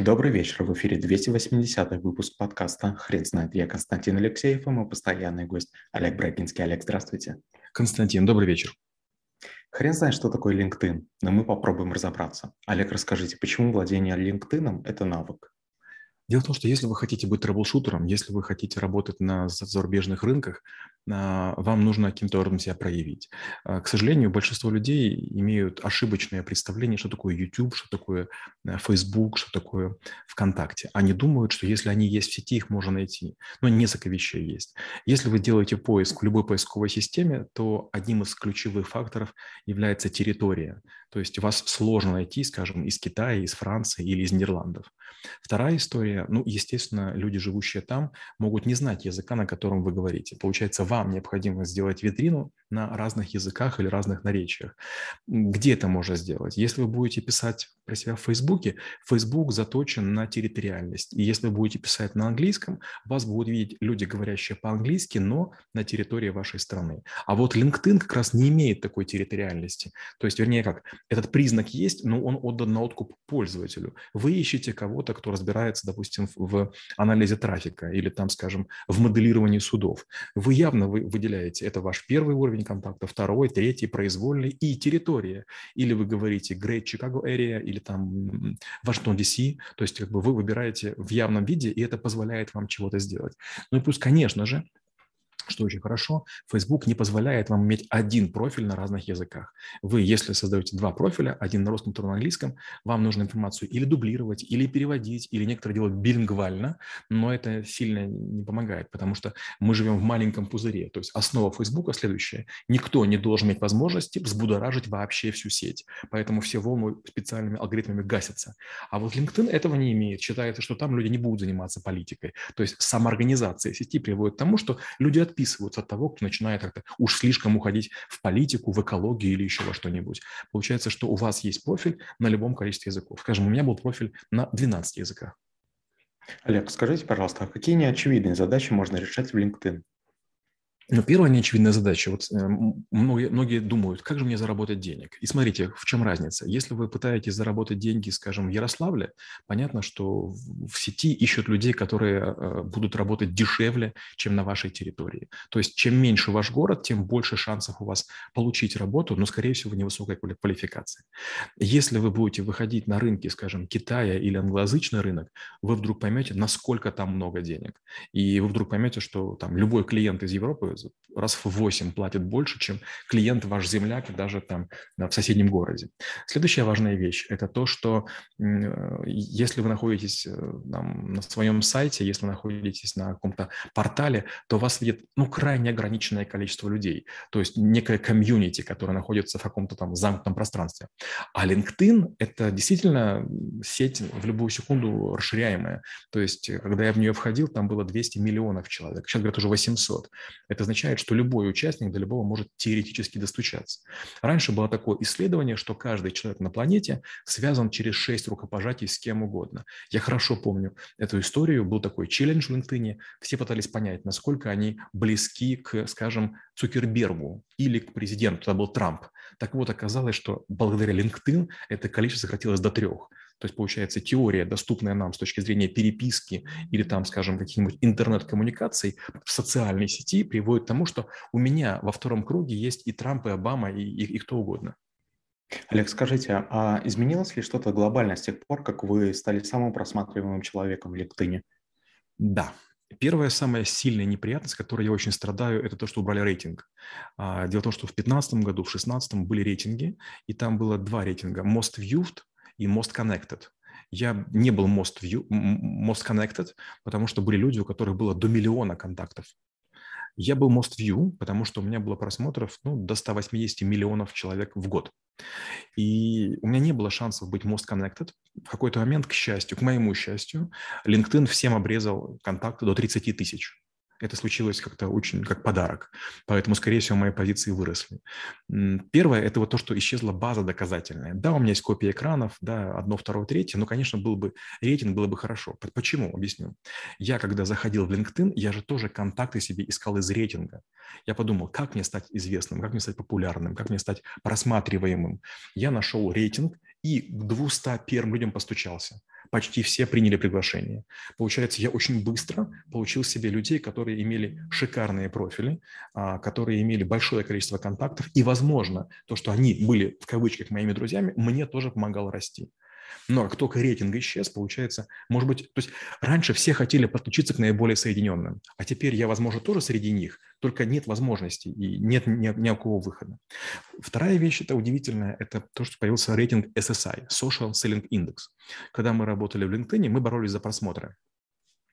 Добрый вечер, в эфире 280 выпуск подкаста «Хрен знает». Я Константин Алексеев и мой постоянный гость Олег Брагинский. Олег, здравствуйте. Константин, добрый вечер. Хрен знает, что такое LinkedIn, но мы попробуем разобраться. Олег, расскажите, почему владение LinkedIn – это навык? Дело в том, что если вы хотите быть трэблшутером, если вы хотите работать на зарубежных рынках, а, вам нужно каким-то образом себя проявить. А, к сожалению, большинство людей имеют ошибочное представление, что такое YouTube, что такое э, Facebook, что такое ВКонтакте. Они думают, что если они есть в сети, их можно найти. Но несколько вещей есть. Если вы делаете поиск в любой поисковой системе, то одним из ключевых факторов является территория. То есть вас сложно найти, скажем, из Китая, из Франции или из Нидерландов. Вторая история, ну, естественно, люди, живущие там, могут не знать языка, на котором вы говорите. Получается, вам необходимо сделать витрину на разных языках или разных наречиях. Где это можно сделать? Если вы будете писать про себя в Фейсбуке, Фейсбук заточен на территориальность. И если вы будете писать на английском, вас будут видеть люди, говорящие по-английски, но на территории вашей страны. А вот LinkedIn как раз не имеет такой территориальности. То есть, вернее как, этот признак есть, но он отдан на откуп пользователю. Вы ищете кого-то, кто разбирается, допустим, в анализе трафика или там, скажем, в моделировании судов. Вы явно вы выделяете, это ваш первый уровень контакта, второй, третий, произвольный и территория. Или вы говорите Great Chicago Area или там Вашингтон DC, то есть как бы вы выбираете в явном виде, и это позволяет вам чего-то сделать. Ну и плюс, конечно же, что очень хорошо, Facebook не позволяет вам иметь один профиль на разных языках. Вы, если создаете два профиля, один на русском, второй на английском, вам нужно информацию или дублировать, или переводить, или некоторые делают билингвально, но это сильно не помогает, потому что мы живем в маленьком пузыре. То есть основа Facebook следующая. Никто не должен иметь возможности взбудоражить вообще всю сеть. Поэтому все волны специальными алгоритмами гасятся. А вот LinkedIn этого не имеет. Считается, что там люди не будут заниматься политикой. То есть самоорганизация сети приводит к тому, что люди отписываются отписываются от того, кто начинает как-то уж слишком уходить в политику, в экологию или еще во что-нибудь. Получается, что у вас есть профиль на любом количестве языков. Скажем, у меня был профиль на 12 языках. Олег, скажите, пожалуйста, а какие неочевидные задачи можно решать в LinkedIn? Но первая неочевидная задача, вот э, многие, многие думают, как же мне заработать денег? И смотрите, в чем разница. Если вы пытаетесь заработать деньги, скажем, в Ярославле, понятно, что в сети ищут людей, которые э, будут работать дешевле, чем на вашей территории. То есть чем меньше ваш город, тем больше шансов у вас получить работу, но, скорее всего, невысокой квалификации. Если вы будете выходить на рынки, скажем, Китая или англоязычный рынок, вы вдруг поймете, насколько там много денег. И вы вдруг поймете, что там любой клиент из Европы раз в 8 платит больше, чем клиент ваш земляк даже там в соседнем городе. Следующая важная вещь – это то, что э, если вы находитесь э, там, на своем сайте, если вы находитесь на каком-то портале, то вас видит ну, крайне ограниченное количество людей, то есть некая комьюнити, которая находится в каком-то там замкнутом пространстве. А LinkedIn – это действительно сеть в любую секунду расширяемая. То есть, э, когда я в нее входил, там было 200 миллионов человек, сейчас, говорят, уже 800. Это означает, что любой участник до любого может теоретически достучаться. Раньше было такое исследование, что каждый человек на планете связан через шесть рукопожатий с кем угодно. Я хорошо помню эту историю, был такой челлендж в LinkedIn, все пытались понять, насколько они близки к, скажем, Цукербергу или к президенту, это был Трамп. Так вот, оказалось, что благодаря LinkedIn это количество сократилось до трех. То есть, получается, теория, доступная нам с точки зрения переписки или там, скажем, каких-нибудь интернет-коммуникаций в социальной сети приводит к тому, что у меня во втором круге есть и Трамп, и Обама, и, и, и кто угодно. Олег, скажите, а изменилось ли что-то глобально с тех пор, как вы стали самым просматриваемым человеком в LinkedIn? Да, Первая самая сильная неприятность, которой я очень страдаю, это то, что убрали рейтинг. А, дело в том, что в 2015 году, в 2016 были рейтинги, и там было два рейтинга – Most Viewed и Most Connected. Я не был Most, View, most Connected, потому что были люди, у которых было до миллиона контактов. Я был Most View, потому что у меня было просмотров ну, до 180 миллионов человек в год. И у меня не было шансов быть Most Connected. В какой-то момент, к счастью, к моему счастью, LinkedIn всем обрезал контакты до 30 тысяч это случилось как-то очень как подарок. Поэтому, скорее всего, мои позиции выросли. Первое – это вот то, что исчезла база доказательная. Да, у меня есть копия экранов, да, одно, второе, третье, но, конечно, был бы рейтинг, было бы хорошо. Почему? Объясню. Я, когда заходил в LinkedIn, я же тоже контакты себе искал из рейтинга. Я подумал, как мне стать известным, как мне стать популярным, как мне стать просматриваемым. Я нашел рейтинг и к 200 первым людям постучался. Почти все приняли приглашение. Получается, я очень быстро получил себе людей, которые имели шикарные профили, а, которые имели большое количество контактов, и, возможно, то, что они были, в кавычках, моими друзьями, мне тоже помогало расти. Но как только рейтинг исчез, получается, может быть, то есть раньше все хотели подключиться к наиболее соединенным, а теперь я, возможно, тоже среди них, только нет возможности и нет ни, ни какого выхода. Вторая вещь, это удивительная, это то, что появился рейтинг SSI, Social Selling Index. Когда мы работали в LinkedIn, мы боролись за просмотры.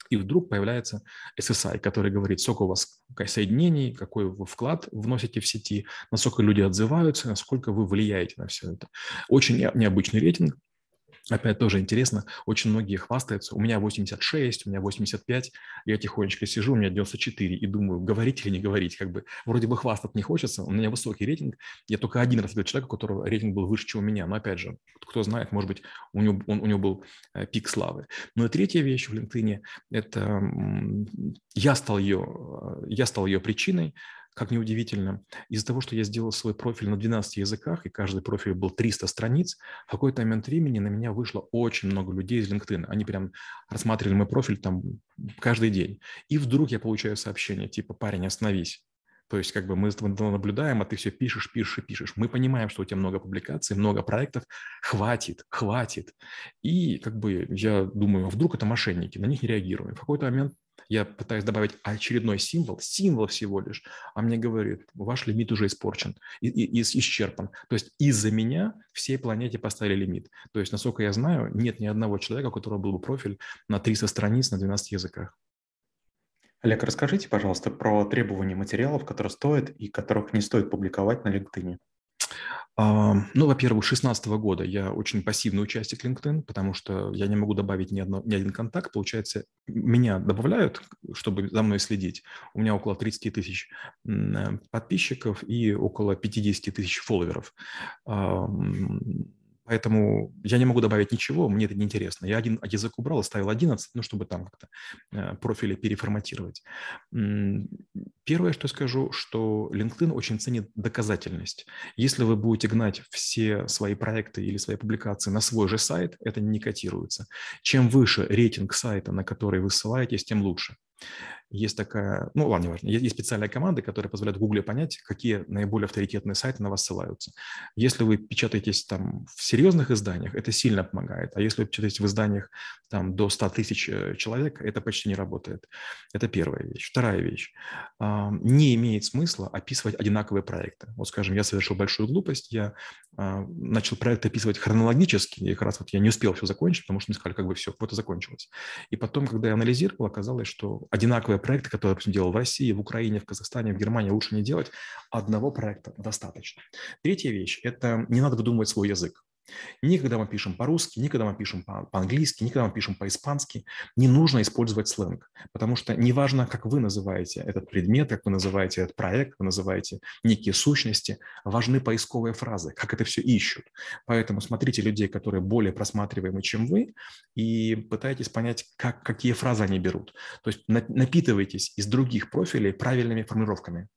И вдруг появляется SSI, который говорит, сколько у вас соединений, какой вы вклад вносите в сети, насколько люди отзываются, насколько вы влияете на все это. Очень необычный рейтинг. Опять тоже интересно, очень многие хвастаются, у меня 86, у меня 85, я тихонечко сижу, у меня 94 и думаю, говорить или не говорить, как бы. Вроде бы хвастать не хочется, у меня высокий рейтинг, я только один раз видел человека, у которого рейтинг был выше, чем у меня, но опять же, кто знает, может быть, у него, он, у него был э, пик славы. Ну и третья вещь в LinkedIn – это я стал ее, э, я стал ее причиной, как ни удивительно, из-за того, что я сделал свой профиль на 12 языках, и каждый профиль был 300 страниц, в какой-то момент времени на меня вышло очень много людей из LinkedIn. Они прям рассматривали мой профиль там каждый день. И вдруг я получаю сообщение типа «Парень, остановись». То есть как бы мы наблюдаем, а ты все пишешь, пишешь и пишешь. Мы понимаем, что у тебя много публикаций, много проектов. Хватит, хватит. И как бы я думаю, а вдруг это мошенники, на них не реагируем. В какой-то момент я пытаюсь добавить очередной символ, символ всего лишь, а мне говорит, ваш лимит уже испорчен, и, и, исчерпан. То есть из-за меня всей планете поставили лимит. То есть, насколько я знаю, нет ни одного человека, у которого был бы профиль на 300 страниц на 12 языках. Олег, расскажите, пожалуйста, про требования материалов, которые стоит и которых не стоит публиковать на LinkedIn. Ну, во-первых, с 2016 года я очень пассивный участник LinkedIn, потому что я не могу добавить ни, одно, ни один контакт. Получается, меня добавляют, чтобы за мной следить. У меня около 30 тысяч подписчиков и около 50 тысяч фолловеров. Поэтому я не могу добавить ничего, мне это неинтересно. Я один язык убрал, оставил 11, ну, чтобы там как-то э, профили переформатировать. Первое, что скажу, что LinkedIn очень ценит доказательность. Если вы будете гнать все свои проекты или свои публикации на свой же сайт, это не котируется. Чем выше рейтинг сайта, на который вы ссылаетесь, тем лучше. Есть такая, ну ладно, не важно, есть специальная команда, которая позволяет Google понять, какие наиболее авторитетные сайты на вас ссылаются. Если вы печатаетесь там в серьезных изданиях, это сильно помогает, а если вы печатаетесь в изданиях там до 100 тысяч э, человек, это почти не работает. Это первая вещь. Вторая вещь. Не имеет смысла описывать одинаковые проекты. Вот, скажем, я совершил большую глупость, я а, начал проект описывать хронологически, и как раз вот я не успел все закончить, потому что мне сказали, как бы все, вот и закончилось. И потом, когда я анализировал, оказалось, что одинаковые проекты, которые допустим, делал в России, в Украине, в Казахстане, в Германии, лучше не делать, одного проекта достаточно. Третья вещь – это не надо выдумывать свой язык. Ни когда мы пишем по-русски, ни когда мы пишем по-английски, ни когда мы пишем по-испански, не нужно использовать сленг, потому что неважно, как вы называете этот предмет, как вы называете этот проект, вы называете некие сущности, важны поисковые фразы, как это все ищут. Поэтому смотрите людей, которые более просматриваемы, чем вы, и пытайтесь понять, как, какие фразы они берут. То есть напитывайтесь из других профилей правильными формулировками.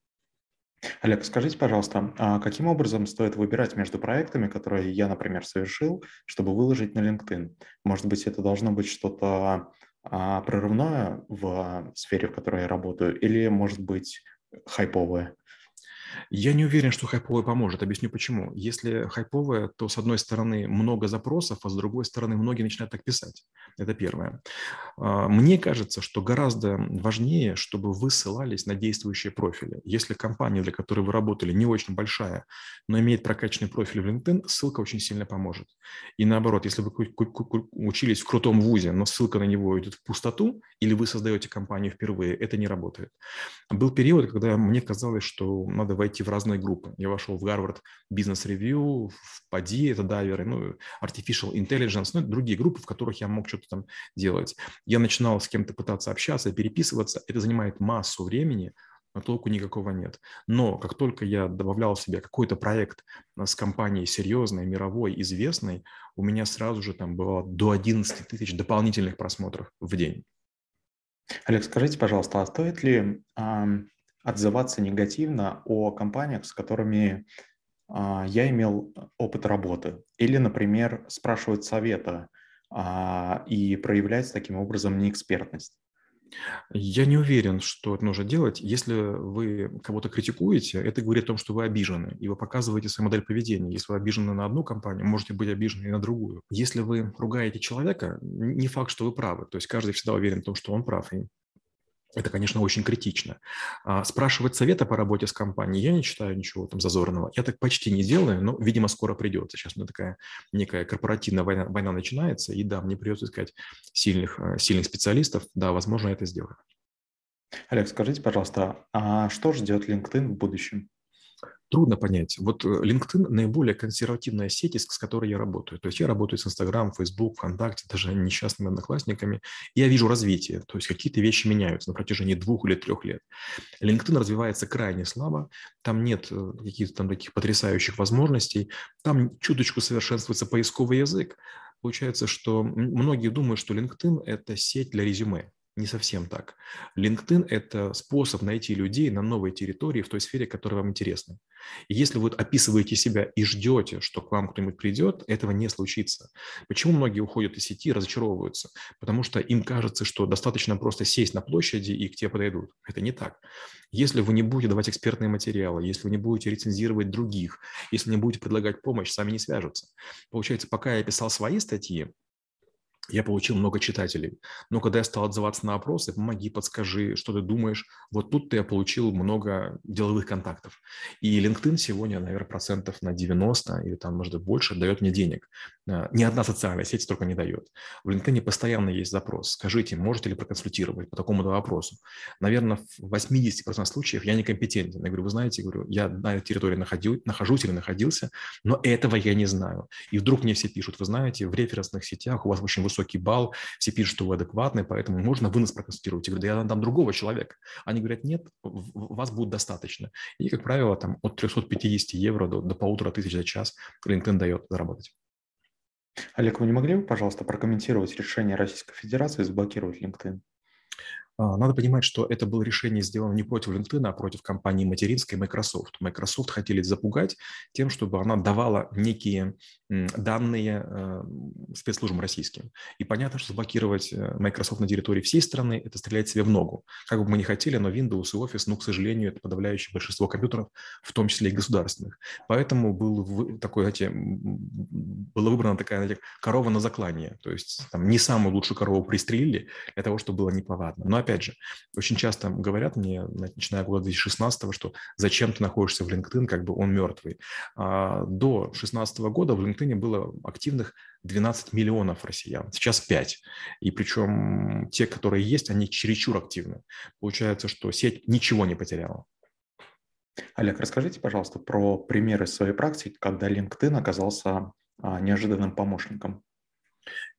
Олег, скажите, пожалуйста, а каким образом стоит выбирать между проектами, которые я, например, совершил, чтобы выложить на LinkedIn? Может быть, это должно быть что-то а, прорывное в сфере, в которой я работаю, или, может быть, хайповое? Я не уверен, что хайповое поможет. Объясню почему. Если хайповое, то с одной стороны много запросов, а с другой стороны многие начинают так писать. Это первое. А, мне кажется, что гораздо важнее, чтобы вы ссылались на действующие профили. Если компания, для которой вы работали, не очень большая, но имеет прокачанный профиль в LinkedIn, ссылка очень сильно поможет. И наоборот, если вы учились в крутом вузе, но ссылка на него идет в пустоту, или вы создаете компанию впервые, это не работает. Был период, когда мне казалось, что надо войти в разные группы. Я вошел в Harvard Business Review, в PADI, это дайверы, ну, Artificial Intelligence, ну, другие группы, в которых я мог что-то там делать. Я начинал с кем-то пытаться общаться, переписываться. Это занимает массу времени, но толку никакого нет. Но как только я добавлял себе какой-то проект с компанией серьезной, мировой, известной, у меня сразу же там было до 11 тысяч дополнительных просмотров в день. Олег, скажите, пожалуйста, а стоит ли отзываться негативно о компаниях, с которыми а, я имел опыт работы. Или, например, спрашивать совета а, и проявлять таким образом неэкспертность. Я не уверен, что это нужно делать. Если вы кого-то критикуете, это говорит о том, что вы обижены, и вы показываете свою модель поведения. Если вы обижены на одну компанию, можете быть обижены и на другую. Если вы ругаете человека, не факт, что вы правы. То есть каждый всегда уверен в том, что он прав, и это, конечно, очень критично. А спрашивать совета по работе с компанией я не читаю ничего там зазорного. Я так почти не делаю, но, видимо, скоро придется. Сейчас у меня такая некая корпоративная война, война начинается, и да, мне придется искать сильных, э, сильных специалистов. Да, возможно, это сделаю. Олег, скажите, пожалуйста, а что ждет LinkedIn в будущем? Трудно понять. Вот э, LinkedIn – наиболее консервативная сеть, с которой я работаю. То есть я работаю с Instagram, Facebook, ВКонтакте, даже несчастными одноклассниками, и я вижу развитие. То есть какие-то вещи меняются на протяжении двух или трех лет. LinkedIn развивается крайне слабо, там нет э, каких-то там таких потрясающих возможностей, там чуточку совершенствуется поисковый язык. Получается, что многие думают, что LinkedIn – это сеть для резюме. Не совсем так. LinkedIn – это способ найти людей на новой территории в той сфере, которая вам интересна. И если вы описываете себя и ждете, что к вам кто-нибудь придет, этого не случится. Почему многие уходят из сети разочаровываются? Потому что им кажется, что достаточно просто сесть на площади и к тебе подойдут. Это не так. Если вы не будете давать экспертные материалы, если вы не будете рецензировать других, если не будете предлагать помощь, сами не свяжутся. Получается, пока я писал свои статьи, я получил много читателей. Но когда я стал отзываться на опросы, помоги, подскажи, что ты думаешь, вот тут я получил много деловых контактов. И LinkedIn сегодня, наверное, процентов на 90 или там, может больше дает мне денег. А, ни одна социальная сеть столько не дает. В LinkedIn постоянно есть запрос. Скажите, можете ли проконсультировать по такому вопросу? Наверное, в 80% случаев я некомпетентен. Я говорю, вы знаете, говорю, я на этой территории находил, нахожусь или находился, но этого я не знаю. И вдруг мне все пишут, вы знаете, в референсных сетях у вас очень высокий балл, все пишут, что вы адекватны, поэтому можно вы нас проконсультировать. Я говорю, да я дам другого человека. Они говорят, нет, вас будет достаточно. И, как правило, там от 350 евро до, до полутора тысяч за час LinkedIn дает заработать. Олег, вы не могли бы, пожалуйста, прокомментировать решение Российской Федерации заблокировать LinkedIn? А, надо понимать, что это было решение сделано не против LinkedIn, а против компании материнской Microsoft. Microsoft хотели запугать тем, чтобы она давала некие данные э, спецслужбам российским. И понятно, что заблокировать э, Microsoft на территории всей страны – это стрелять себе в ногу. Как бы мы ни хотели, но Windows и Office, ну, к сожалению, это подавляющее большинство компьютеров, в том числе и государственных. Поэтому был такой, знаете, была выбрана такая, знаете, корова на заклание. То есть там не самую лучшую корову пристрелили для того, чтобы было неповадно. Но опять же, очень часто говорят мне, начиная года 2016, что зачем ты находишься в LinkedIn, как бы он мертвый. А до 2016 года в LinkedIn было активных 12 миллионов россиян, сейчас 5. И причем те, которые есть, они чересчур активны. Получается, что сеть ничего не потеряла. Олег, расскажите, пожалуйста, про примеры своей практики, когда LinkedIn оказался а, неожиданным помощником.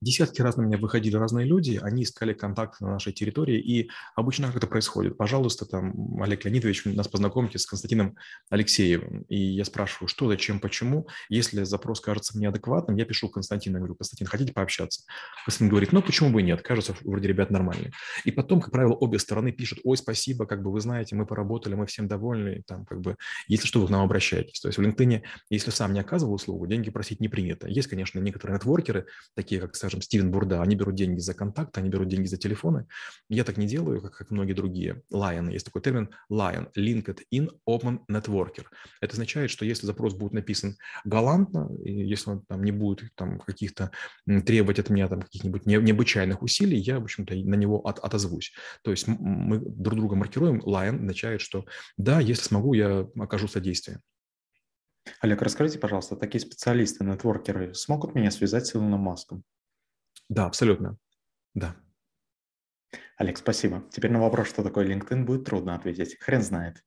Десятки раз на меня выходили разные люди, они искали контакт на нашей территории, и обычно как это происходит? Пожалуйста, там, Олег Леонидович, нас познакомьте с Константином Алексеевым. И я спрашиваю, что, зачем, почему. Если запрос кажется мне адекватным, я пишу Константину, говорю, Константин, хотите пообщаться? Константин говорит, ну, почему бы и нет, кажется, вроде ребят нормальные. И потом, как правило, обе стороны пишут, ой, спасибо, как бы вы знаете, мы поработали, мы всем довольны, там, как бы, если что, вы к нам обращаетесь. То есть в LinkedIn, если сам не оказывал услугу, деньги просить не принято. Есть, конечно, некоторые нетворкеры, такие как, скажем, Стивен Бурда, они берут деньги за контакт, они берут деньги за телефоны. Я так не делаю, как, как многие другие. Lion, есть такой термин Lion, LinkedIn Open Networker. Это означает, что если запрос будет написан галантно, и если он там не будет там каких-то требовать от меня там каких-нибудь не, необычайных усилий, я, в общем-то, на него от, отозвусь. То есть мы друг друга маркируем. Lion означает, что да, если смогу, я окажу содействие. Олег, расскажите, пожалуйста, такие специалисты, нетворкеры смогут меня связать с Илоном Маском? Да, абсолютно. Да. Олег, спасибо. Теперь на вопрос, что такое LinkedIn, будет трудно ответить. Хрен знает.